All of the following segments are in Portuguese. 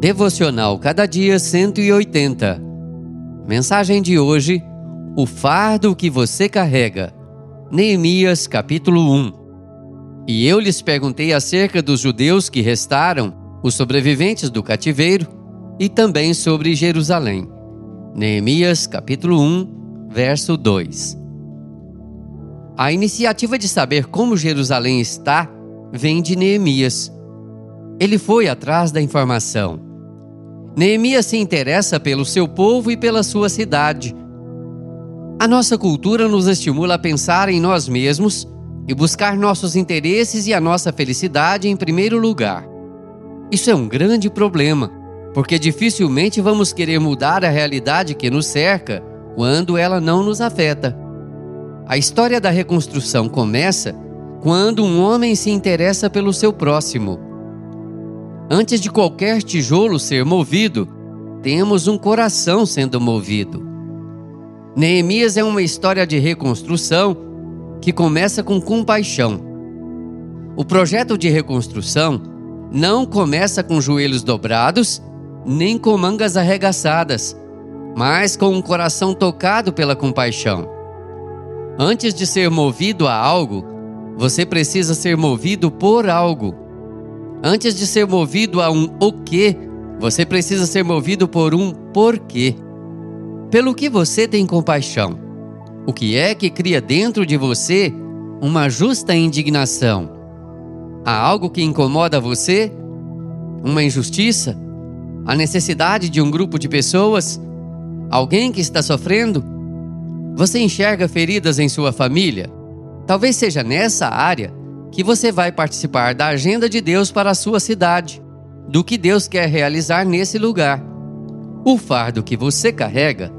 Devocional Cada Dia 180. Mensagem de hoje: O fardo que você carrega. Neemias capítulo 1. E eu lhes perguntei acerca dos judeus que restaram, os sobreviventes do cativeiro, e também sobre Jerusalém. Neemias capítulo 1, verso 2. A iniciativa de saber como Jerusalém está vem de Neemias. Ele foi atrás da informação. Neemias se interessa pelo seu povo e pela sua cidade. A nossa cultura nos estimula a pensar em nós mesmos e buscar nossos interesses e a nossa felicidade em primeiro lugar. Isso é um grande problema, porque dificilmente vamos querer mudar a realidade que nos cerca quando ela não nos afeta. A história da reconstrução começa quando um homem se interessa pelo seu próximo. Antes de qualquer tijolo ser movido, temos um coração sendo movido. Neemias é uma história de reconstrução que começa com compaixão. O projeto de reconstrução não começa com joelhos dobrados, nem com mangas arregaçadas, mas com um coração tocado pela compaixão. Antes de ser movido a algo, você precisa ser movido por algo. Antes de ser movido a um o quê, você precisa ser movido por um porquê. Pelo que você tem compaixão? O que é que cria dentro de você uma justa indignação? Há algo que incomoda você? Uma injustiça? A necessidade de um grupo de pessoas? Alguém que está sofrendo? Você enxerga feridas em sua família? Talvez seja nessa área que você vai participar da agenda de Deus para a sua cidade, do que Deus quer realizar nesse lugar. O fardo que você carrega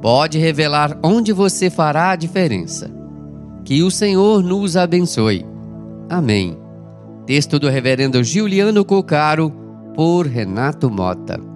pode revelar onde você fará a diferença. Que o Senhor nos abençoe. Amém. Texto do Reverendo Giuliano Cocaro, por Renato Mota.